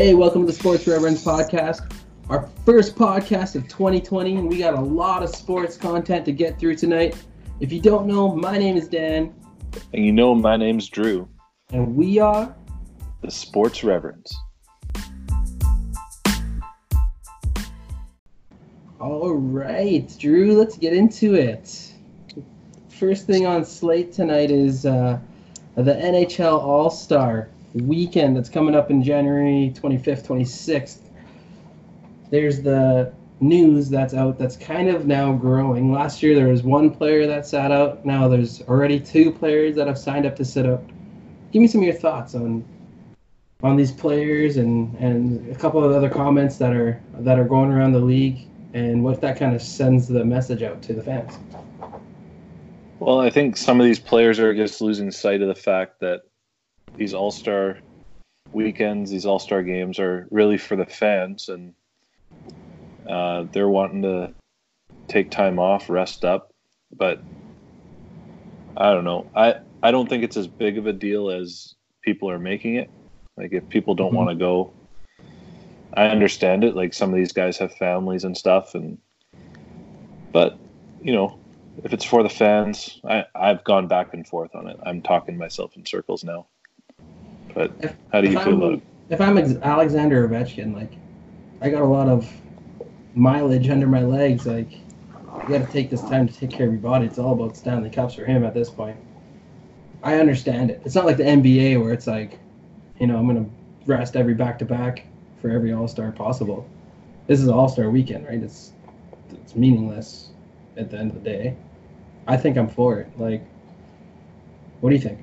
Hey, welcome to the Sports Reverends Podcast, our first podcast of 2020, and we got a lot of sports content to get through tonight. If you don't know, my name is Dan, And you know, my name's Drew, and we are the Sports Reverends. all right, Drew. Let's get into it. First thing on slate tonight is uh, the NHL All Star Weekend that's coming up in January 25th, 26th. There's the news that's out that's kind of now growing. Last year there was one player that sat out. Now there's already two players that have signed up to sit out. Give me some of your thoughts on on these players and and a couple of other comments that are that are going around the league and what that kind of sends the message out to the fans. Well, I think some of these players are just losing sight of the fact that these All Star weekends, these All Star games, are really for the fans, and uh, they're wanting to take time off, rest up. But I don't know. I I don't think it's as big of a deal as people are making it. Like if people don't Mhm. want to go, I understand it. Like some of these guys have families and stuff, and but you know, if it's for the fans, I I've gone back and forth on it. I'm talking myself in circles now. But If- how do you feel I'm- about it? If I'm Alexander Ovechkin, like I got a lot of mileage under my legs. Like you got to take this time to take care of your body. It's all about Stanley Cups for him at this point. I understand it. It's not like the NBA where it's like, you know, I'm gonna rest every back to back for every All Star possible. This is All Star weekend, right? It's it's meaningless at the end of the day. I think I'm for it. Like, what do you think?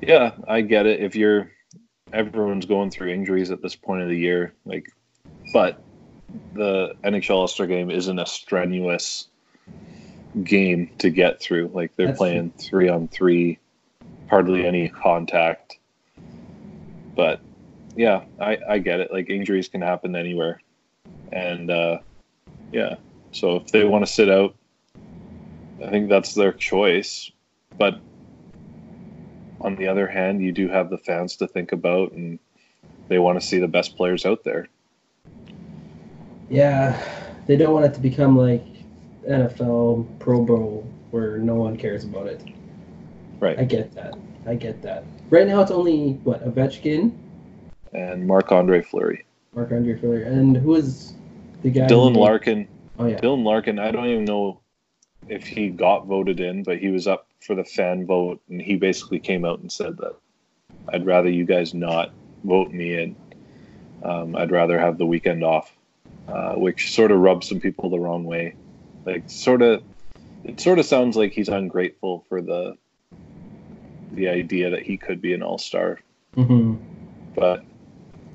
Yeah, I get it. If you're everyone's going through injuries at this point of the year, like but the NHL All-Star game isn't a strenuous game to get through. Like they're That's playing 3 on 3, hardly any contact. But yeah, I I get it. Like injuries can happen anywhere. And uh yeah. So if they want to sit out, I think that's their choice. But on the other hand, you do have the fans to think about, and they want to see the best players out there. Yeah, they don't want it to become like NFL Pro Bowl where no one cares about it. Right. I get that. I get that. Right now it's only what Ovechkin, And Marc Andre Fleury, Marc Andre Fleury, and who is the guy? Dylan who- Larkin. Oh yeah. Dylan Larkin, I don't even know if he got voted in, but he was up for the fan vote, and he basically came out and said that I'd rather you guys not vote me in. Um, I'd rather have the weekend off, uh, which sort of rubs some people the wrong way. Like, sort of, it sort of sounds like he's ungrateful for the the idea that he could be an all star, hmm but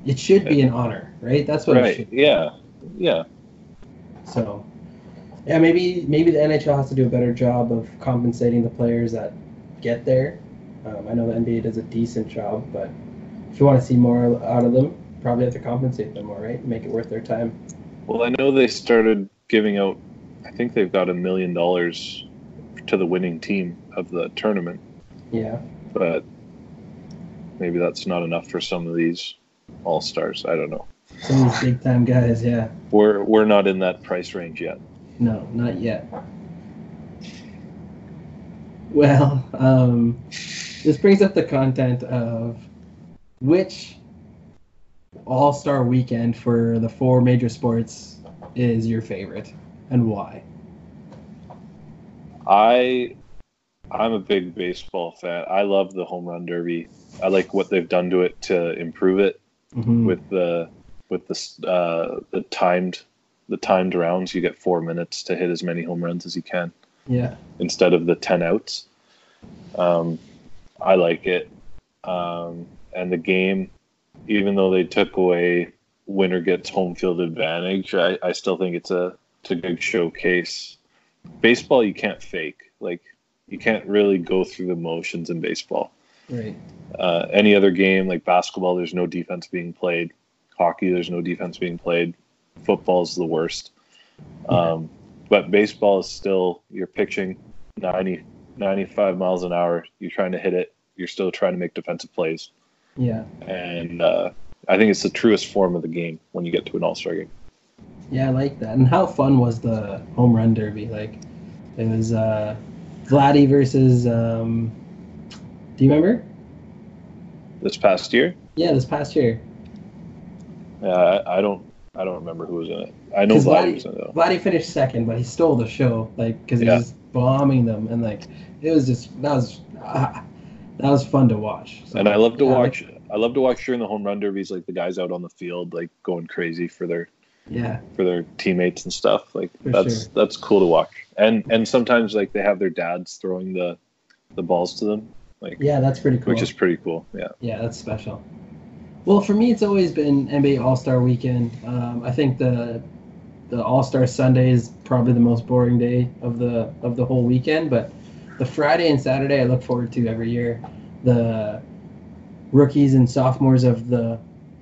It should be an honor, right? That's what it right, yeah, yeah. So, yeah, maybe maybe the NHL has to do a better job of compensating the players that get there. Um, I know the NBA does a decent job, but if you want to see more out of them, probably have to compensate them more, right? Make it worth their time. Well, I know they started giving out. I think they've got a million dollars to the winning team of the tournament, Yeah. but maybe that's not enough for some of these all stars. I don't know. Some of these big time guys, yeah. We're we're not in that price range yet. No, not yet. Well, um, this brings up the content of which All Star weekend for the four major sports is your favorite and why? I I'm a big baseball fan. I love the home run derby. I like what they've done to it to improve it Mhm. with the with the uh, the timed the timed rounds. You get four minutes to hit as many home runs as you can. Yeah. instead of the 10 outs. Um, I like it. Um, and the game, even though they took away winner gets home field advantage, I, I still think it's a, it's a good showcase. Baseball, you can't fake. Like, you can't really go through the motions in baseball. Right. Uh, any other game, like basketball, there's no defense being played. Hockey, there's no defense being played. Football's the worst. Um, but baseball is still, you're pitching 90, 95 miles an hour. You're trying to hit it. You're still trying to make defensive plays. Yeah. And uh, I think it's the truest form of the game when you get to an All Star game. Yeah, I like that. And how fun was the home run derby? Like, it was uh, Vladdy versus. Um, do you remember? This past year, Yeah, this past year. uh, I, I don't I don't remember who was in it. I know 'Cause Vladdy was in it though. Vladdy finished second, but he stole the show, like, because he Yeah. was bombing them, and like, it was just that was ah, that was fun to watch. So, And I love to yeah, watch. I love to watch during the home run derbies, like the guys out on the field, like going crazy for their yeah, for their teammates and stuff. Like For that's sure. that's cool to watch. And and sometimes like they have their dads throwing the the balls to them, like yeah, that's pretty cool. which is pretty cool. Yeah. Yeah, that's special. Well, for me, it's always been NBA All Star Weekend. Um, I think the the All Star Sunday is probably the most boring day of the of the whole weekend, but the Friday and Saturday I look forward to every year. The rookies and sophomores of the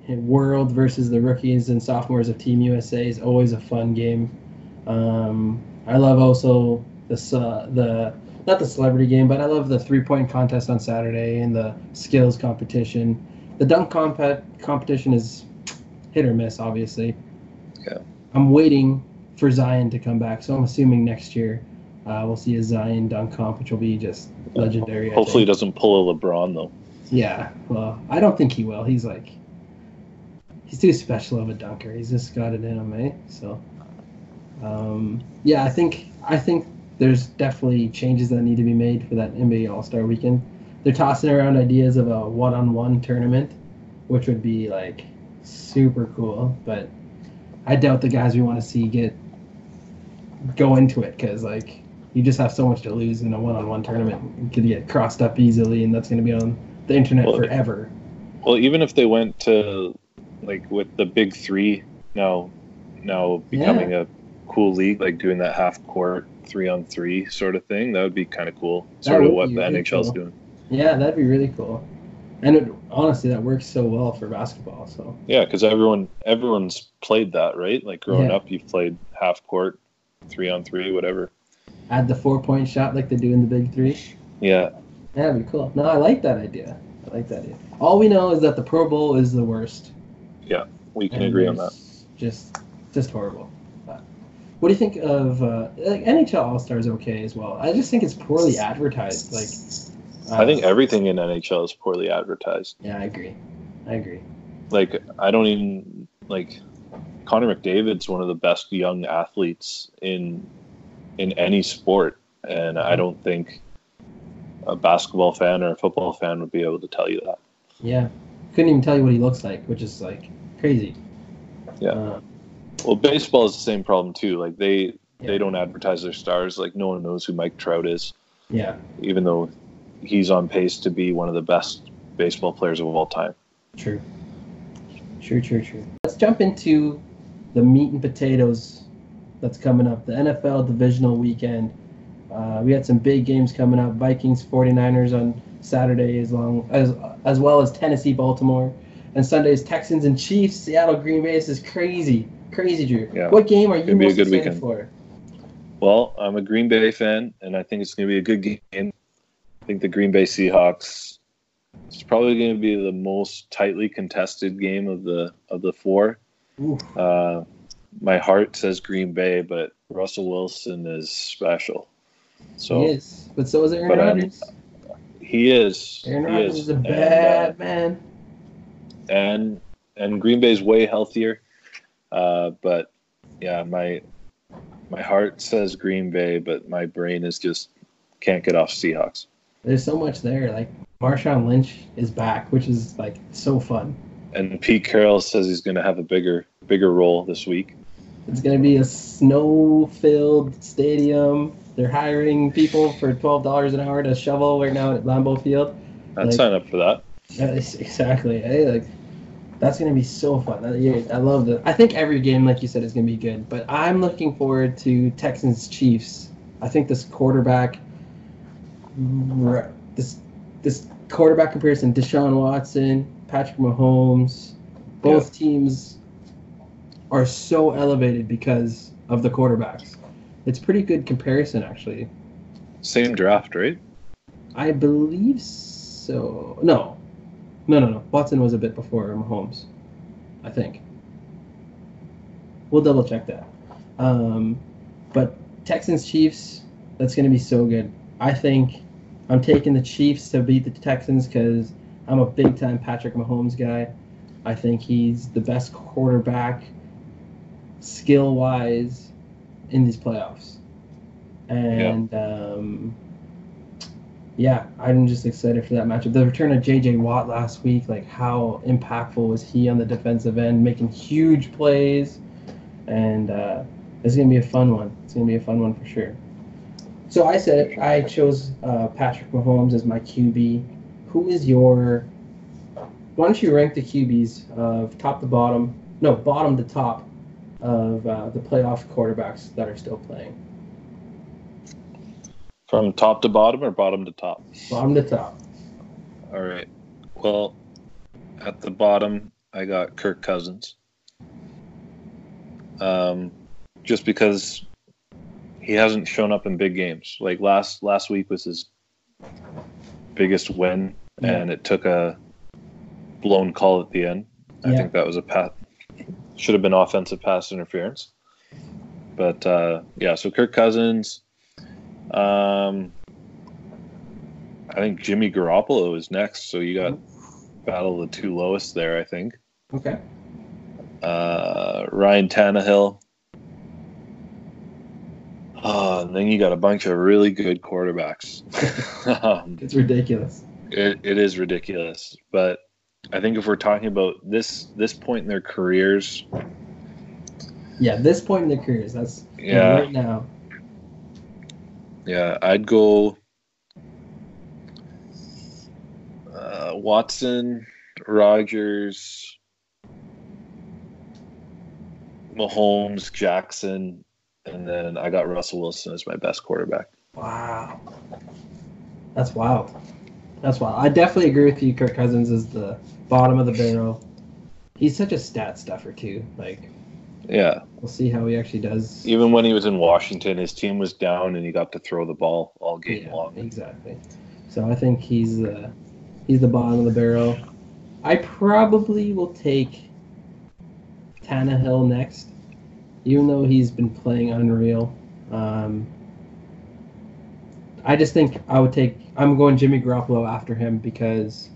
world versus the rookies and sophomores of Team USA is always a fun game. Um, I love also the ce- the not the celebrity game, but I love the three point contest on Saturday and the skills competition. The dunk comp- competition is hit or miss, obviously. Yeah. I'm waiting for Zion to come back, so I'm assuming next year uh, we'll see a Zion dunk comp, which will be just legendary. Hopefully, he doesn't pull a LeBron though. Yeah, well, I don't think he will. He's like, he's too special of a dunker. He's just got it in him, eh? So, um, yeah, I think I think there's definitely changes that need to be made for that NBA All Star Weekend. They're tossing around ideas of a one-on-one tournament, which would be like super cool. But I doubt the guys we want to see get go into it because like you just have so much to lose in a one-on-one tournament. You could get crossed up easily, and that's going to be on the internet Well, forever. Well, even if they went to like with the big three now, now becoming a cool league, like doing that half court three on three sort of thing, that would be kind of cool. Sort of what the NHL's cool. doing. Yeah, that'd be really cool. And it, honestly, that works so well for basketball. So Yeah, because everyone everyone's played that, right? Like growing Yeah. up, you've played half court, three on three, whatever. add the four-point shot like they do in the Big Three. Yeah, that'd be cool. No, I like that idea. I like that idea. All we know is that the Pro Bowl is the worst. Yeah, we can and agree on that. Just, just horrible. What do you think of uh, like NHL All Stars? Okay, as well. I just think it's poorly advertised. Like, I think everything in NHL is poorly advertised. Yeah, I agree. I agree. Like I don't even like Connor McDavid's one of the best young athletes in in any sport, and I don't think a basketball fan or a football fan would be able to tell you that. Yeah, couldn't even tell you what he looks like, which is like crazy. Yeah. Uh, Well, baseball is the same problem too. Like they Yeah. they don't advertise their stars. Like no one knows who Mike Trout is, yeah. even though he's on pace to be one of the best baseball players of all time. True. True, true, true. Let's jump into the meat and potatoes that's coming up. The NFL divisional weekend. Uh, we had some big games coming up. Vikings, 49ers on Saturday, as long as as well as Tennessee, Baltimore, and Sunday's Texans and Chiefs. Seattle, Green Bay. This is crazy, crazy, Drew. Yeah. What game are you Gonna be a most good excited weekend. for? Well, I'm a Green Bay fan, and I think it's going to be a good game. I think the Green Bay Seahawks. It's probably going to be the most tightly contested game of the of the four. Uh, my heart says Green Bay, but Russell Wilson is special. So he is, but so is Aaron Rodgers. he is. Aaron Rodgers is. is a And, uh, bad man. and and Green Bay's way healthier. Uh, but yeah, my my heart says Green Bay, but my brain is just can't get off Seahawks. There's so much there. Like Marshawn Lynch is back, which is like so fun. And Pete Carroll says he's going to have a bigger bigger role this week. It's gonna be a snow-filled stadium. They're hiring people for twelve dollars an hour to shovel right now at Lambeau Field. I'd Like- sign up for that. That is- exactly. Hey, like that's gonna be so fun. That- yeah, I love that. I think every game, like you said, is gonna be good. But I'm looking forward to Texans Chiefs. I think this quarterback, this this quarterback comparison: Deshaun Watson, Patrick Mahomes. Both teams are so elevated because of the quarterbacks. It's pretty good comparison, actually. Same draft, right? I believe so. No, no, no, no. Watson was a bit before Mahomes. I think. We'll double check that. Um, but Texans Chiefs, that's going to be so good. I think I'm taking the Chiefs to beat the Texans because I'm a big time Patrick Mahomes guy. I think he's the best quarterback, skill wise, in these playoffs. And um, yeah, I'm just excited for that matchup. The return of J.J. Watt last week, like how impactful was he on the defensive end, making huge plays, and uh, it's gonna be a fun one. It's gonna be a fun one for sure. So I said. I chose uh, Patrick Mahomes as my QB. Who is your? Why don't you rank the QBs of top to bottom? No, bottom to top of uh, the playoff quarterbacks that are still playing. From top to bottom or bottom to top? Bottom to top. All right. Well, at the bottom, I got Kirk Cousins. Um, just because he hasn't shown up in big games. Like last last week was his biggest win, Yeah. and it took a blown call at the end. I Yeah. think that was a pass. Should have been offensive pass interference. But uh, yeah, so Kirk Cousins. Um, I think Jimmy Garoppolo is next. So you got battle of the two lowest there. I think Okay. uh, Ryan Tannehill. Uh, and then you got a bunch of really good quarterbacks. um, It's ridiculous. it, it is ridiculous, but I think if we're talking about this this point in their careers, Yeah, this point in their careers, that's yeah, right now. yeah, I'd go uh, Watson, Rodgers, Mahomes, Jackson, and then I got Russell Wilson as my best quarterback. Wow. That's wild. That's wild. I definitely agree with you. Kirk Cousins is the bottom of the barrel. He's such a stat stuffer too. Like Yeah, we'll see how he actually does. even when he was in Washington, his team was down and he got to throw the ball all game Yeah, long. exactly. So I think he's uh, he's the bottom of the barrel. I probably will take Tannehill next, even though he's been playing unreal. Um, I just think I would take. I'm going Jimmy Garoppolo after him because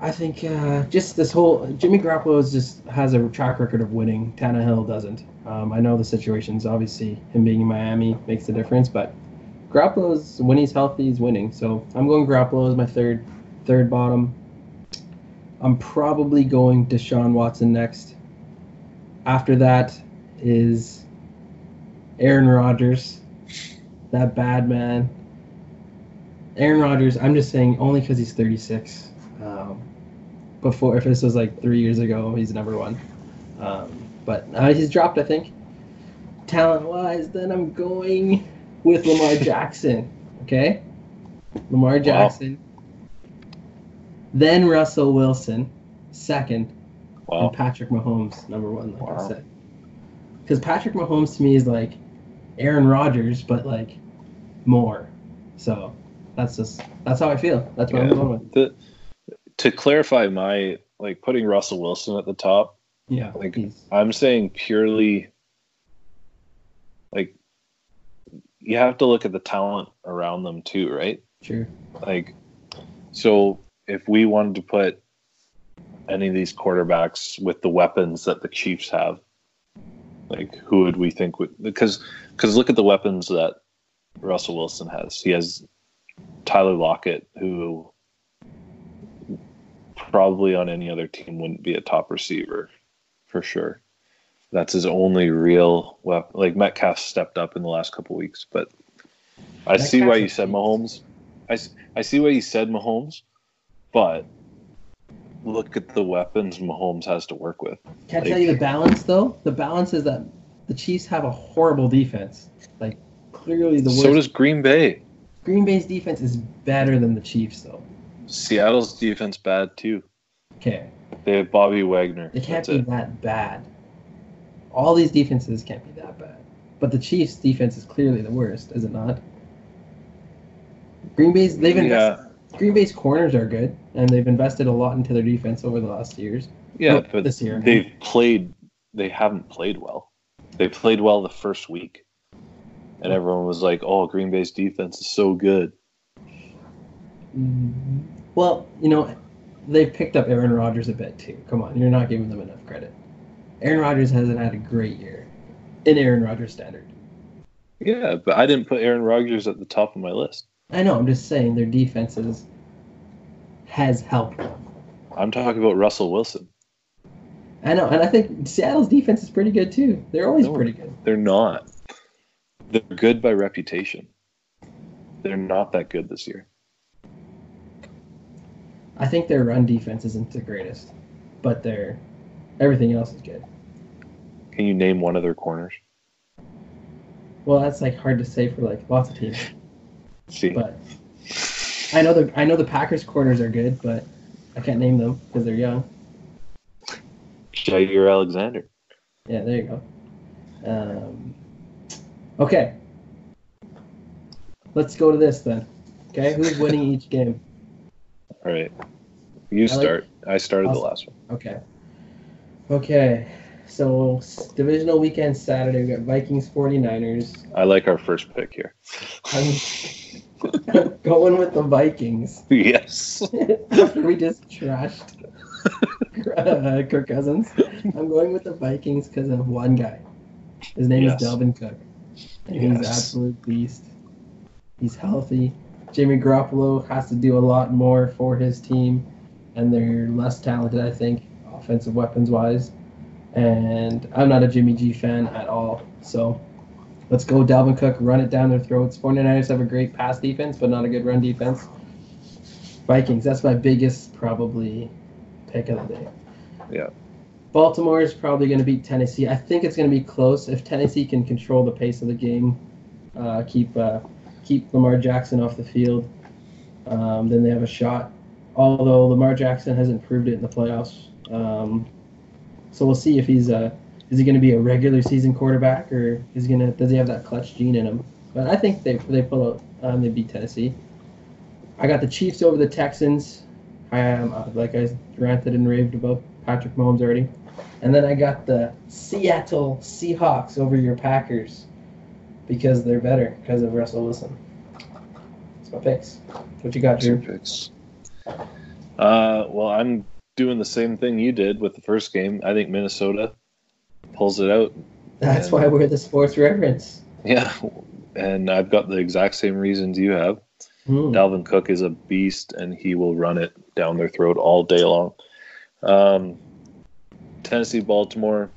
I think uh, just this whole Jimmy Garoppolo just has a track record of winning. Tannehill doesn't. Um, I know the situations. Obviously, him being in Miami makes a difference, but Garoppolo's when he's healthy, he's winning. So I'm going Garoppolo as my third third bottom. I'm probably going Deshaun Watson next. After that is Aaron Rodgers, that bad man. Aaron Rodgers, I'm just saying only because he's 36. Um, before, if this was like three years ago, he's number one. Um, but uh, he's dropped, I think. Talent wise, then I'm going with Lamar Jackson. Okay? Lamar Jackson. Then Russell Wilson, second. Wow. And Patrick Mahomes, number one, like I said. Because Patrick Mahomes to me is like Aaron Rodgers, but like more. So that's just that's how I feel. That's what Yeah. I'm going with. The, to clarify my like putting Russell Wilson at the top, Yeah. Like, he's- I'm saying purely like you have to look at the talent around them too, right? sure. Like so if we wanted to put any of these quarterbacks with the weapons that the Chiefs have, like who would we think would because because look at the weapons that Russell Wilson has. He has Tyler Lockett, who probably on any other team wouldn't be a top receiver for sure. That's his only real weapon. Like Metcalf stepped up in the last couple weeks, but I see why you said. Mahomes. I see why you said Mahomes, but look at the weapons Mahomes has to work with. Can I Like- tell you the balance though? The balance is that the Chiefs have a horrible defense. Like clearly the worst. So does Green Bay. Green Bay's defense is better than the Chiefs though. Seattle's defense bad too. Okay. They have Bobby Wagner. They can't That's be it. that bad. All these defenses can't be that bad. But the Chiefs' defense is clearly the worst, is it not? Green Bay's they've invested Yeah, Green Bay's corners are good, and they've invested a lot into their defense over the last years. Yeah, but this year. they've played. They haven't played well. They played well the first week, and everyone was like, "Oh, Green Bay's defense is so good." Mhm. Well, you know, they've picked up Aaron Rodgers a bit too. Come on, you're not giving them enough credit. Aaron Rodgers hasn't had a great year in Aaron Rodgers standard. Yeah, but I didn't put Aaron Rodgers at the top of my list. I know. I'm just saying their defenses has helped them. I'm talking about Russell Wilson. I know, and I think Seattle's defense is pretty good too. They're always No. pretty good. They're not. They're good by reputation. They're not that good this year. I think their run defense isn't the greatest, but their everything else is good. Can you name one of their corners? Well, that's like hard to say for like lots of teams, See, but I know the I know the Packers corners are good, but I can't name them because they're young. Jaire Alexander. Yeah, there you go. Um, okay, let's go to this then. Okay, who's winning each game? All right, you I like- start. I started the last one. Okay. Okay. So divisional weekend Saturday, we got Vikings 49ers. I like our first pick here. I'm going with the Vikings. yes. We just trashed uh, Kirk Cousins, I'm going with the Vikings because of one guy. His name Yes. is Dalvin Cook. And he's an absolute beast. He's healthy. Jimmy Garoppolo has to do a lot more for his team, and they're less talented, I think, offensive weapons wise. And I'm not a Jimmy G fan at all. So let's go Dalvin Cook, run it down their throats. 49ers have a great pass defense, but not a good run defense. Vikings, that's my biggest probably pick of the day. Yeah. Baltimore is probably going to beat Tennessee. I think it's going to be close if Tennessee can control the pace of the game, uh, keep uh, keep Lamar Jackson off the field. Um, then they have a shot. Although Lamar Jackson hasn't proved it in the playoffs, um, so we'll see if he's uh, is he going to be a regular season quarterback or is he going to does he have that clutch gene in him? But I think they they pull out um, they beat Tennessee. I got the Chiefs over the Texans. I am uh, like I ranted and raved about Patrick Mahomes already. And then I got the Seattle Seahawks over your Packers because they're better because of Russell Wilson. That's my picks. What you got, Drew? picks. Uh, well, I'm doing the same thing you did with the first game. I think Minnesota pulls it out. That's why we're the Sports Reverends. Yeah, and I've got the exact same reasons you have. Hmm. Dalvin Cook is a beast, and he will run it down their throat all day long. Um, Tennessee, Baltimore,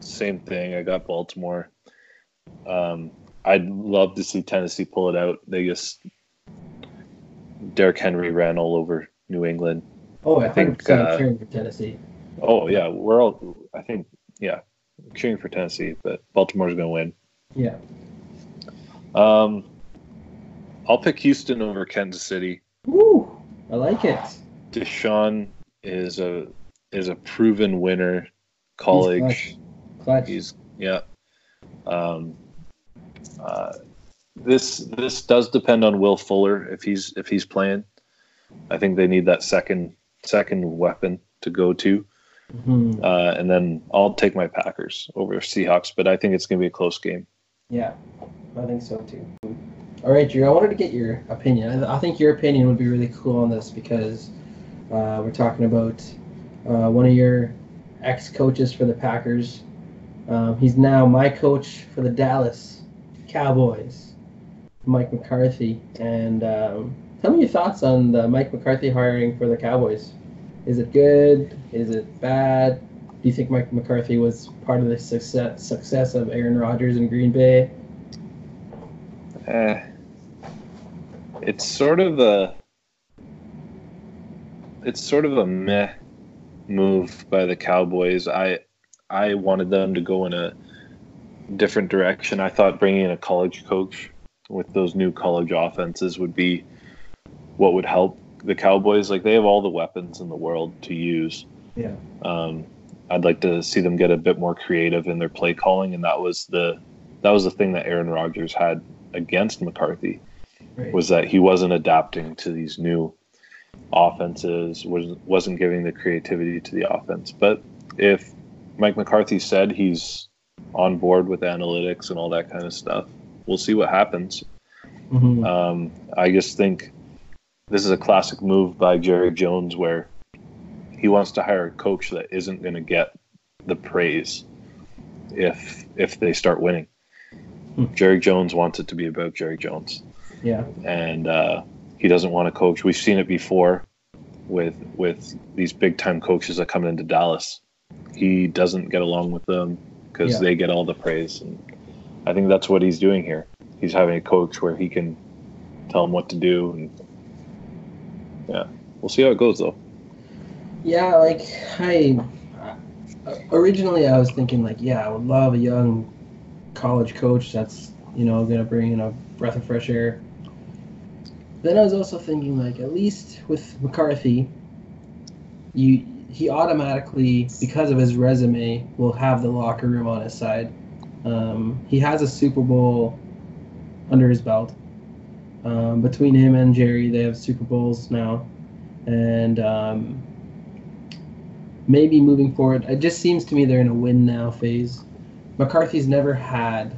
same thing. I got Baltimore. Um, I'd love to see Tennessee pull it out. They just Derrick Henry ran all over New England. Oh, I think, uh, cheering for Tennessee. Oh yeah, we're all. I think yeah, cheering for Tennessee, but Baltimore's going to win. Yeah. Um, I'll pick Houston over Kansas City. Woo! I like it. Deshaun is a is a proven winner. College, Clutch. Clutch. he's yeah. Um, uh, this this does depend on Will Fuller if he's if he's playing. I think they need that second second weapon to go to, Mhm. uh, and then I'll take my Packers over Seahawks. But I think it's going to be a close game. Yeah, I think so too. All right, Drew. I wanted to get your opinion. I, I think your opinion would be really cool on this because uh, we're talking about uh, one of your ex-coaches for the Packers. Um, he's now my coach for the Dallas Cowboys, Mike McCarthy. And um, tell me your thoughts on the Mike McCarthy hiring for the Cowboys. Is it good? Is it bad? Do you think Mike McCarthy was part of the success success of Aaron Rodgers in Green Bay? Eh, it's sort of a it's sort of a meh move by the Cowboys. I I wanted them to go in a different direction. I thought bringing in a college coach with those new college offenses would be what would help the Cowboys. Like they have all the weapons in the world to use. Yeah. Um, I'd like to see them get a bit more creative in their play calling, and that was the that was the thing that Aaron Rodgers had against McCarthy Right. was that he wasn't adapting to these new offenses, was wasn't giving the creativity to the offense. But if Mike McCarthy said he's on board with analytics and all that kind of stuff, we'll see what happens. Mm-hmm. Um, I just think this is a classic move by Jerry Jones where he wants to hire a coach that isn't going to get the praise if if they start winning. Hmm. Jerry Jones wants it to be about Jerry Jones. Yeah. And uh, he doesn't want to coach. We've seen it before with with these big time coaches that come into Dallas. He doesn't get along with them because yeah. they get all the praise, and I think that's what he's doing here. He's having a coach where he can tell him what to do, and yeah, we'll see how it goes though. Yeah, like I originally I was thinking like, yeah, I would love a young college coach that's you know gonna bring in a breath of fresh air. Then I was also thinking like, at least with McCarthy, you he automatically because of his resume will have the locker room on his side. Um, he has a Super Bowl under his belt. Um, between him and Jerry, they have Super Bowls now, and um, maybe moving forward, it just seems to me they're in a win now phase. McCarthy's never had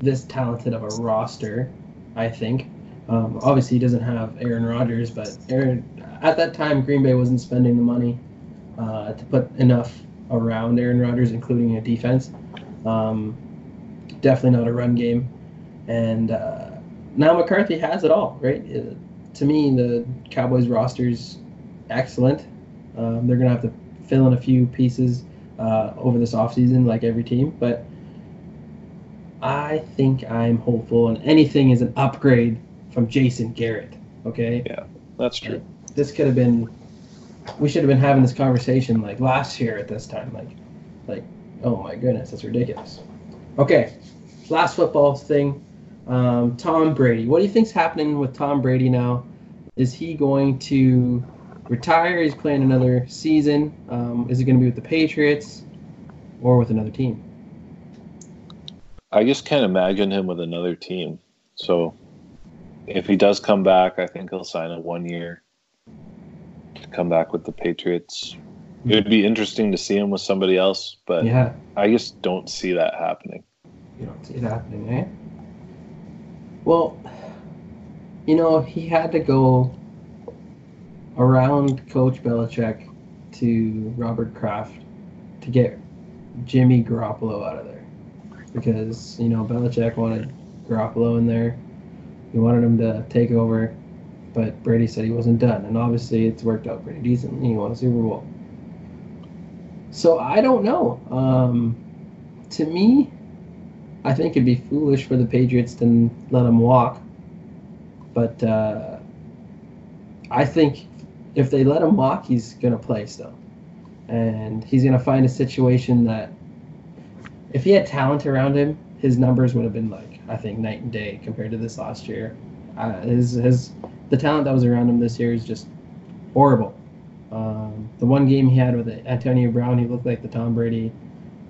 this talented of a roster, I think. Um, obviously, he doesn't have Aaron Rodgers, but Aaron at that time Green Bay wasn't spending the money uh, to put enough around Aaron Rodgers, including a defense. Um, definitely not a run game, and uh, now McCarthy has it all. Right? Uh, to me, the Cowboys roster's excellent. Um, they're gonna have to fill in a few pieces uh, over this offseason, like every team. But I think I'm hopeful, and anything is an upgrade from Jason Garrett. Okay. Yeah, that's true. And this could have been. We should have been having this conversation like last year at this time. Like, like, oh my goodness, that's ridiculous. Okay, last football thing. Um, Tom Brady. What do you think's happening with Tom Brady now? Is he going to retire. He's playing another season. Um, is it going to be with the Patriots or with another team? I just can't imagine him with another team. So if he does come back, I think he'll sign a one year to come back with the Patriots. It would be interesting to see him with somebody else, but yeah. I just don't see that happening. You don't see it happening, eh? Well, you know, he had to go around Coach Belichick to Robert Kraft to get Jimmy Garoppolo out of there because you know Belichick wanted Garoppolo in there. He wanted him to take over, but Brady said he wasn't done, and obviously it's worked out pretty decently. He won a Super Bowl. So I don't know. Um, to me, I think it'd be foolish for the Patriots to let him walk, but uh, I think if they let him walk, he's going to play still. And he's going to find a situation that if he had talent around him, his numbers would have been like, I think, night and day compared to this last year. Uh, his, his, the talent that was around him this year is just horrible. Um, the one game he had with Antonio Brown, he looked like the Tom Brady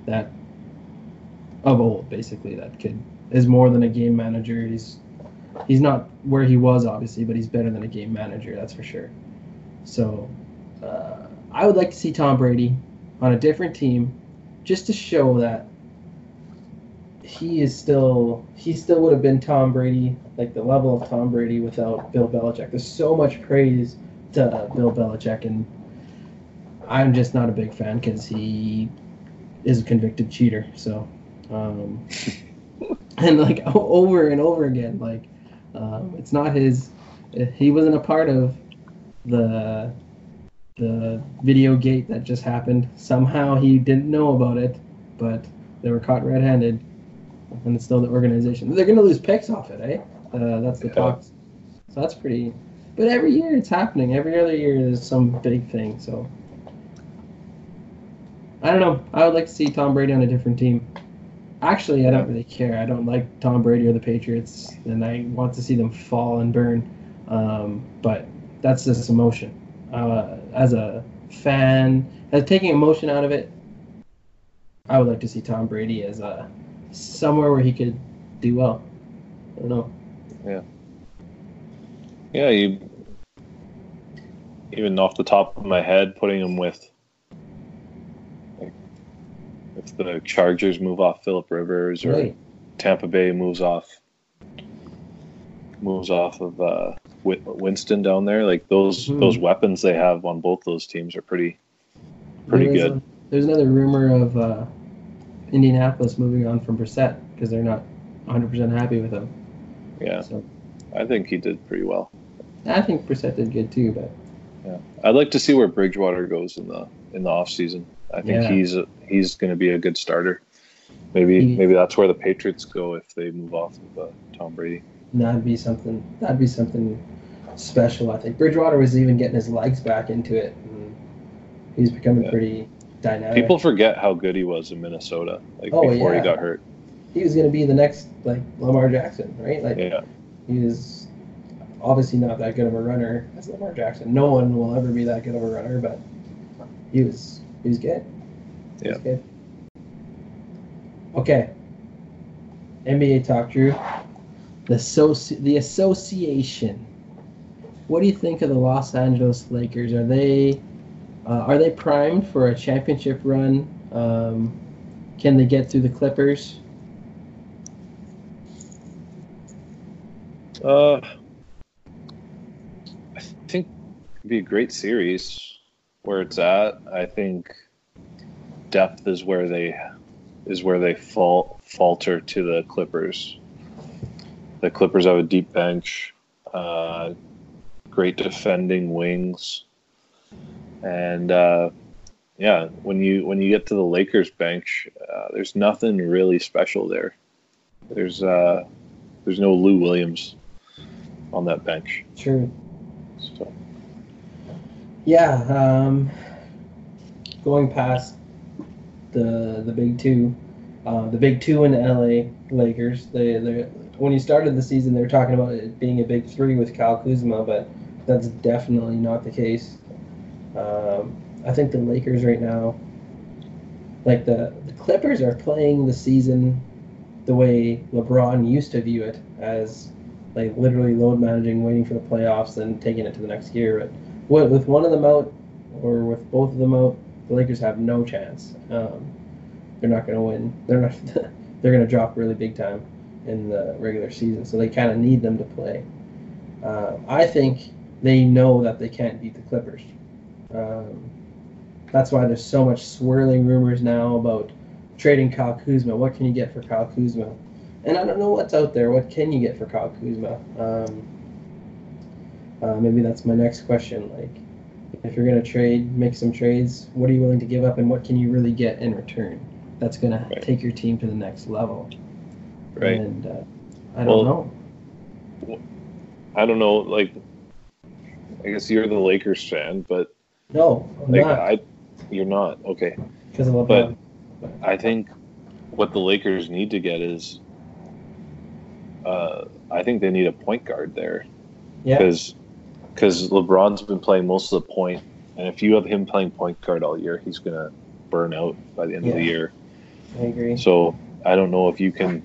that of old, basically. That kid is more than a game manager. He's he's not where he was, obviously, but he's better than a game manager, that's for sure. So uh, I would like to see Tom Brady on a different team just to show that he is still he still would have been Tom Brady, like the level of Tom Brady without Bill Belichick. There's so much praise to Bill Belichick, and I'm just not a big fan because he is a convicted cheater. So, um, and like over and over again, like um, it's not his. He wasn't a part of the the video gate that just happened. Somehow he didn't know about it, but they were caught red-handed, and it's still the organization. They're gonna lose picks off it, eh? Uh, that's the yeah. talk. So that's pretty. But every year it's happening. Every other year there's some big thing. So I don't know. I would like to see Tom Brady on a different team. Actually, I don't really care. I don't like Tom Brady or the Patriots, and I want to see them fall and burn. Um, but that's just emotion. Uh, as a fan, as taking emotion out of it, I would like to see Tom Brady as a somewhere where he could do well. I don't know. Yeah. Yeah, you even off the top of my head, putting him with if the Chargers move off Philip Rivers or Right. Tampa Bay moves off moves off of uh, Winston down there, like those Mhm. those weapons they have on both those teams are pretty pretty There good. a- there's another rumor of uh, Indianapolis moving on from Brissett because they're not 100% happy with him. yeah, So I think he did pretty well. I think Brissett did good too, but Yeah, I'd like to see where Bridgewater goes in the in the off season. I think Yeah. he's he's going to be a good starter. Maybe He- maybe that's where the Patriots go if they move off of uh, Tom Brady. that'd be something. That'd be something special. I think Bridgewater was even getting his legs back into it. And he's becoming Yeah. pretty dynamic. People forget how good he was in Minnesota, like Oh, before yeah. he got hurt. he was going to be the next like Lamar Jackson, right? Like Yeah, he was obviously not that good of a runner as Lamar Jackson. No one will ever be that good of a runner, but he was he was good. Was good. Okay. NBA talk, Drew. The associ- the association. What do you think of the Los Angeles Lakers? Are they uh, are they primed for a championship run? Um, can they get through the Clippers? uh, I think it'd be a great series where it's at. I think depth is where they is where they fall falter to the Clippers. The Clippers have a deep bench, uh, great defending wings, and uh, yeah, when you when you get to the Lakers bench, uh, there's nothing really special there. There's uh, there's no Lou Williams on that bench. True. So Yeah, um, going past the the big two, uh, the big two in LA Lakers. They they when you started the season, they were talking about it being a big three with Kyle Kuzma, but that's definitely not the case. Um, I think the Lakers right now, like the the Clippers, are playing the season the way LeBron used to view it as like literally load managing, waiting for the playoffs, and taking it to the next year. But with, with one of them out, or with both of them out, the Lakers have no chance. Um, they're not going to win. They're not. they're going to drop really big time in the regular season. So they kind of need them to play. Uh, I think they know that they can't beat the Clippers. Um, that's why there's so much swirling rumors now about trading Kyle Kuzma. What can you get for Kyle Kuzma? And I don't know what's out there. What can you get for Kyle Kuzma? Um, uh, maybe that's my next question. Like, if you're going to trade, make some trades, what are you willing to give up and what can you really get in return that's going to take your team to the next level? right. And uh, I don't Well, know. I don't know. Like, I guess you're the Lakers fan, but No, I'm like not I, you're not okay. because of LeBron. But I think what the Lakers need to get is, uh, I think they need a point guard there yeah, because because LeBron's been playing most of the point, and if you have him playing point guard all year, he's gonna burn out by the end of the year. I agree. So I don't know if you can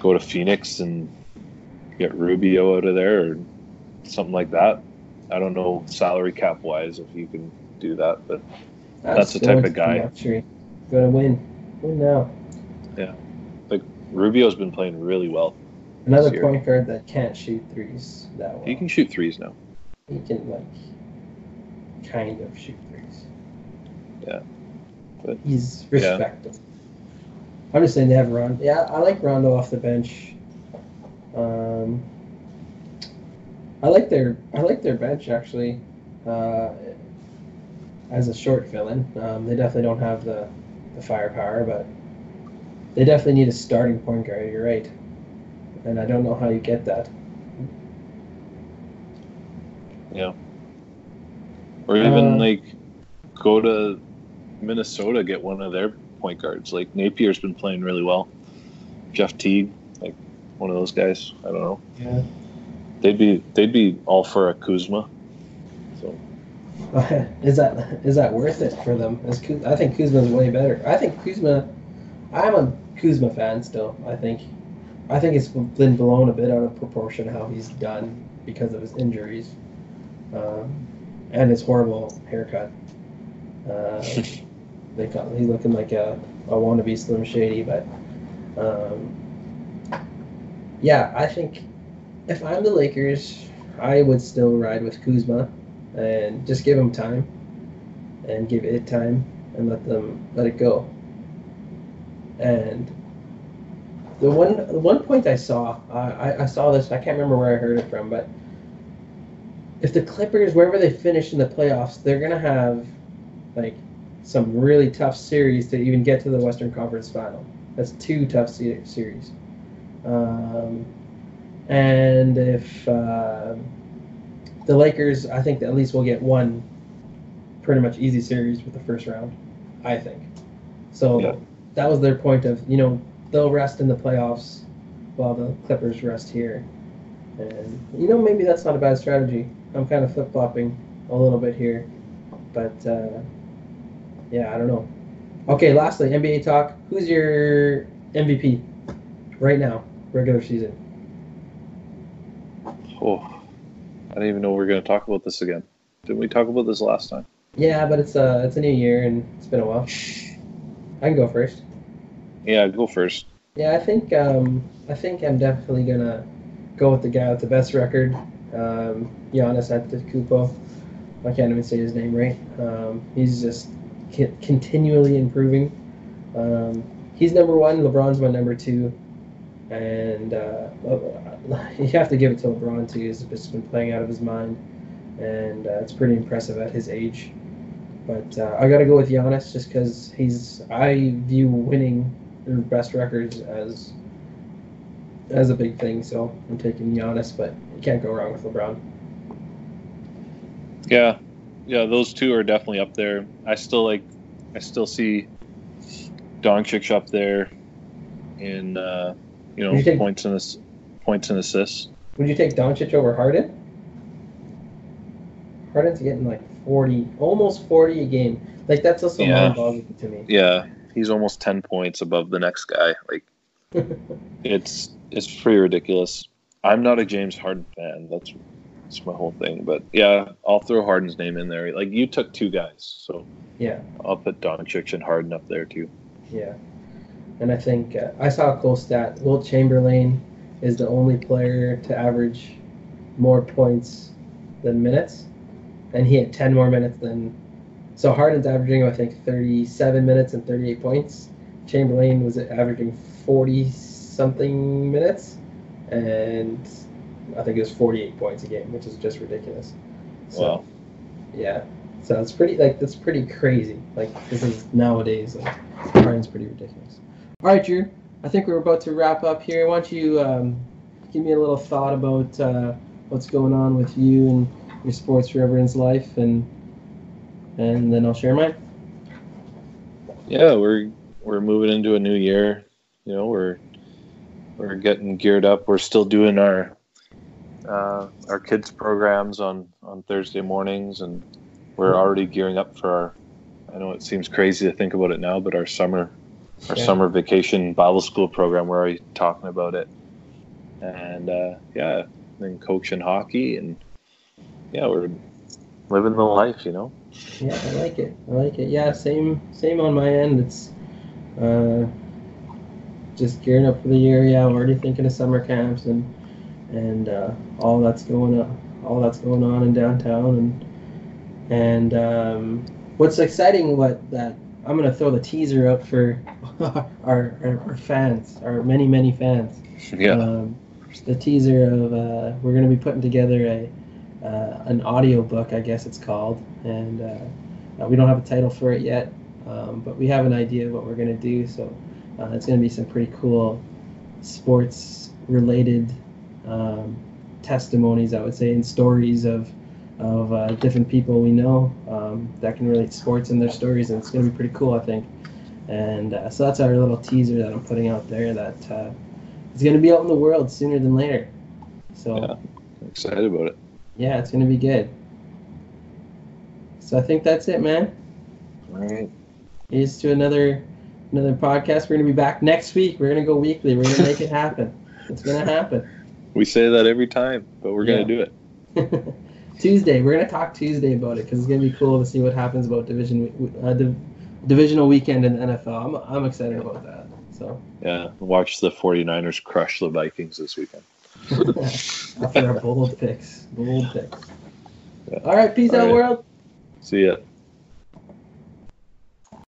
go to Phoenix and get Rubio out of there or something like that. I don't know salary cap wise if you can do that, but that's the type of guy. Luxury. To win. Win now. Yeah, like Rubio's been playing really well. Another point guard that can't shoot threes that well. He can shoot threes now. He can like kind of shoot threes. Yeah. But- he's respectable. I'm just saying they have Rondo. Yeah, I like Rondo off the bench. Um, I like their I like their bench actually. Uh, as a short fill-in, um, they definitely don't have the, the firepower, but they definitely need a starting point guard. You're right, and I don't know how you get that. Yeah. Or even Uh, like go to Minnesota, get one of their point guards. Like Napier's been playing really well. Jeff Teague, like one of those guys. I don't know. Yeah. They'd be they'd be all for a Kuzma. So is that is that worth it for them? Is Kuz, I think Kuzma's way better. I think Kuzma. I'm a Kuzma fan still. I think, I think it's been blown a bit out of proportion how he's done because of his injuries. um, and his horrible haircut. Uh, they got, he's looking like a, a wannabe Slim Shady, but um, yeah, I think if I'm the Lakers, I would still ride with Kuzma and just give him time and give it time and let them let it go. And the one the one point I saw, I, I saw this. I can't remember where I heard it from, but if the Clippers, wherever they finish in the playoffs, they're gonna have like some really tough series to even get to the Western Conference Final. That's two tough se- series. Um, and if uh, the Lakers, I think at least will get one pretty much easy series with the first round. I think. So Yeah. that was their point of you know they'll rest in the playoffs while the Clippers rest here. And you know maybe that's not a bad strategy. I'm kind of flip flopping a little bit here, but uh, yeah, I don't know. Okay, lastly, NBA talk. Who's your MVP right now, regular season? Oh, I didn't even know we were going to talk about this again. Didn't we talk about this last time? Yeah, but it's a it's a new year and it's been a while. I can go first. Yeah, go first. Yeah, I think um, I think I'm definitely gonna go with the guy with the best record, um, Giannis Antetokounmpo. I can't even say his name right. Um, he's just c- continually improving. Um, he's number one. LeBron's my number two, and uh, you have to give it to LeBron too. He's just been playing out of his mind, and uh, it's pretty impressive at his age. But uh, I got to go with Giannis just because he's. I view winning their best records as as a big thing. So I'm taking Giannis, but you can't go wrong with LeBron. Yeah, yeah, those two are definitely up there. I still like, I still see Doncic up there in uh, you know You think- points and ass- points and assists. Would you take Doncic over Harden? Harden's getting like 40, almost 40 a game. Like that's also Yeah. mind-boggling to me. Yeah, he's almost ten points above the next guy. Like it's it's pretty ridiculous. I'm not a James Harden fan. That's that's my whole thing. But yeah, I'll throw Harden's name in there. Like you took two guys, so yeah, I'll put Doncic and Harden up there too. yeah. And I think uh, I saw a cool stat. Wilt Chamberlain is the only player to average more points than minutes, and he had 10 more minutes than. So Harden's averaging, I think, 37 minutes and 38 points. Chamberlain was averaging 40 something minutes, and I think it was 48 points a game, which is just ridiculous. So, Wow. Yeah. So it's pretty like that's pretty crazy. Like this is nowadays. Like Harden's pretty ridiculous. All right, Drew. I think we're about to wrap up here. Why don't you um, give me a little thought about uh, what's going on with you and your sports reverend's life, and and then I'll share mine. Yeah, we're we're moving into a new year. You know, we're we're getting geared up. We're still doing our uh, our kids programs on on Thursday mornings, and we're already gearing up for our. I know it seems crazy to think about it now, but our summer our Yeah. summer vacation Bible school program. We're already talking about it, and uh, yeah, then coaching hockey, and yeah, we're living the life. You know. Yeah, I like it. I like it. Yeah, same same on my end. It's uh, just gearing up for the year. Yeah, I'm already thinking of summer camps and and uh, all that's going on, all that's going on in downtown and and um, what's exciting what that I'm gonna throw the teaser up for our, our, our fans, our many many fans. Yeah. Um, the teaser of uh, we're going to be putting together a uh, an audio book, I guess it's called, and uh, uh, we don't have a title for it yet, um, but we have an idea of what we're going to do. So uh, it's going to be some pretty cool sports related um, testimonies, I would say, and stories of of uh, different people we know um, that can relate sports and their stories, and it's going to be pretty cool, I think. And uh, so that's our little teaser that I'm putting out there that uh, is going to be out in the world sooner than later. So Yeah. Excited about it. Yeah, it's gonna be good. So I think that's it, man. All right. Here's to another another podcast. We're gonna be back next week. We're gonna go weekly. We're gonna make it happen. It's gonna happen. We say that every time, but we're yeah. gonna do it. Tuesday, we're gonna talk Tuesday about it because it's gonna be cool to see what happens about division uh, div- divisional weekend in the NFL. I'm I'm excited about that. So yeah, watch the 49ers crush the Vikings this weekend. After our bold picks. Bold picks. All right. Peace All out, right. world. See ya.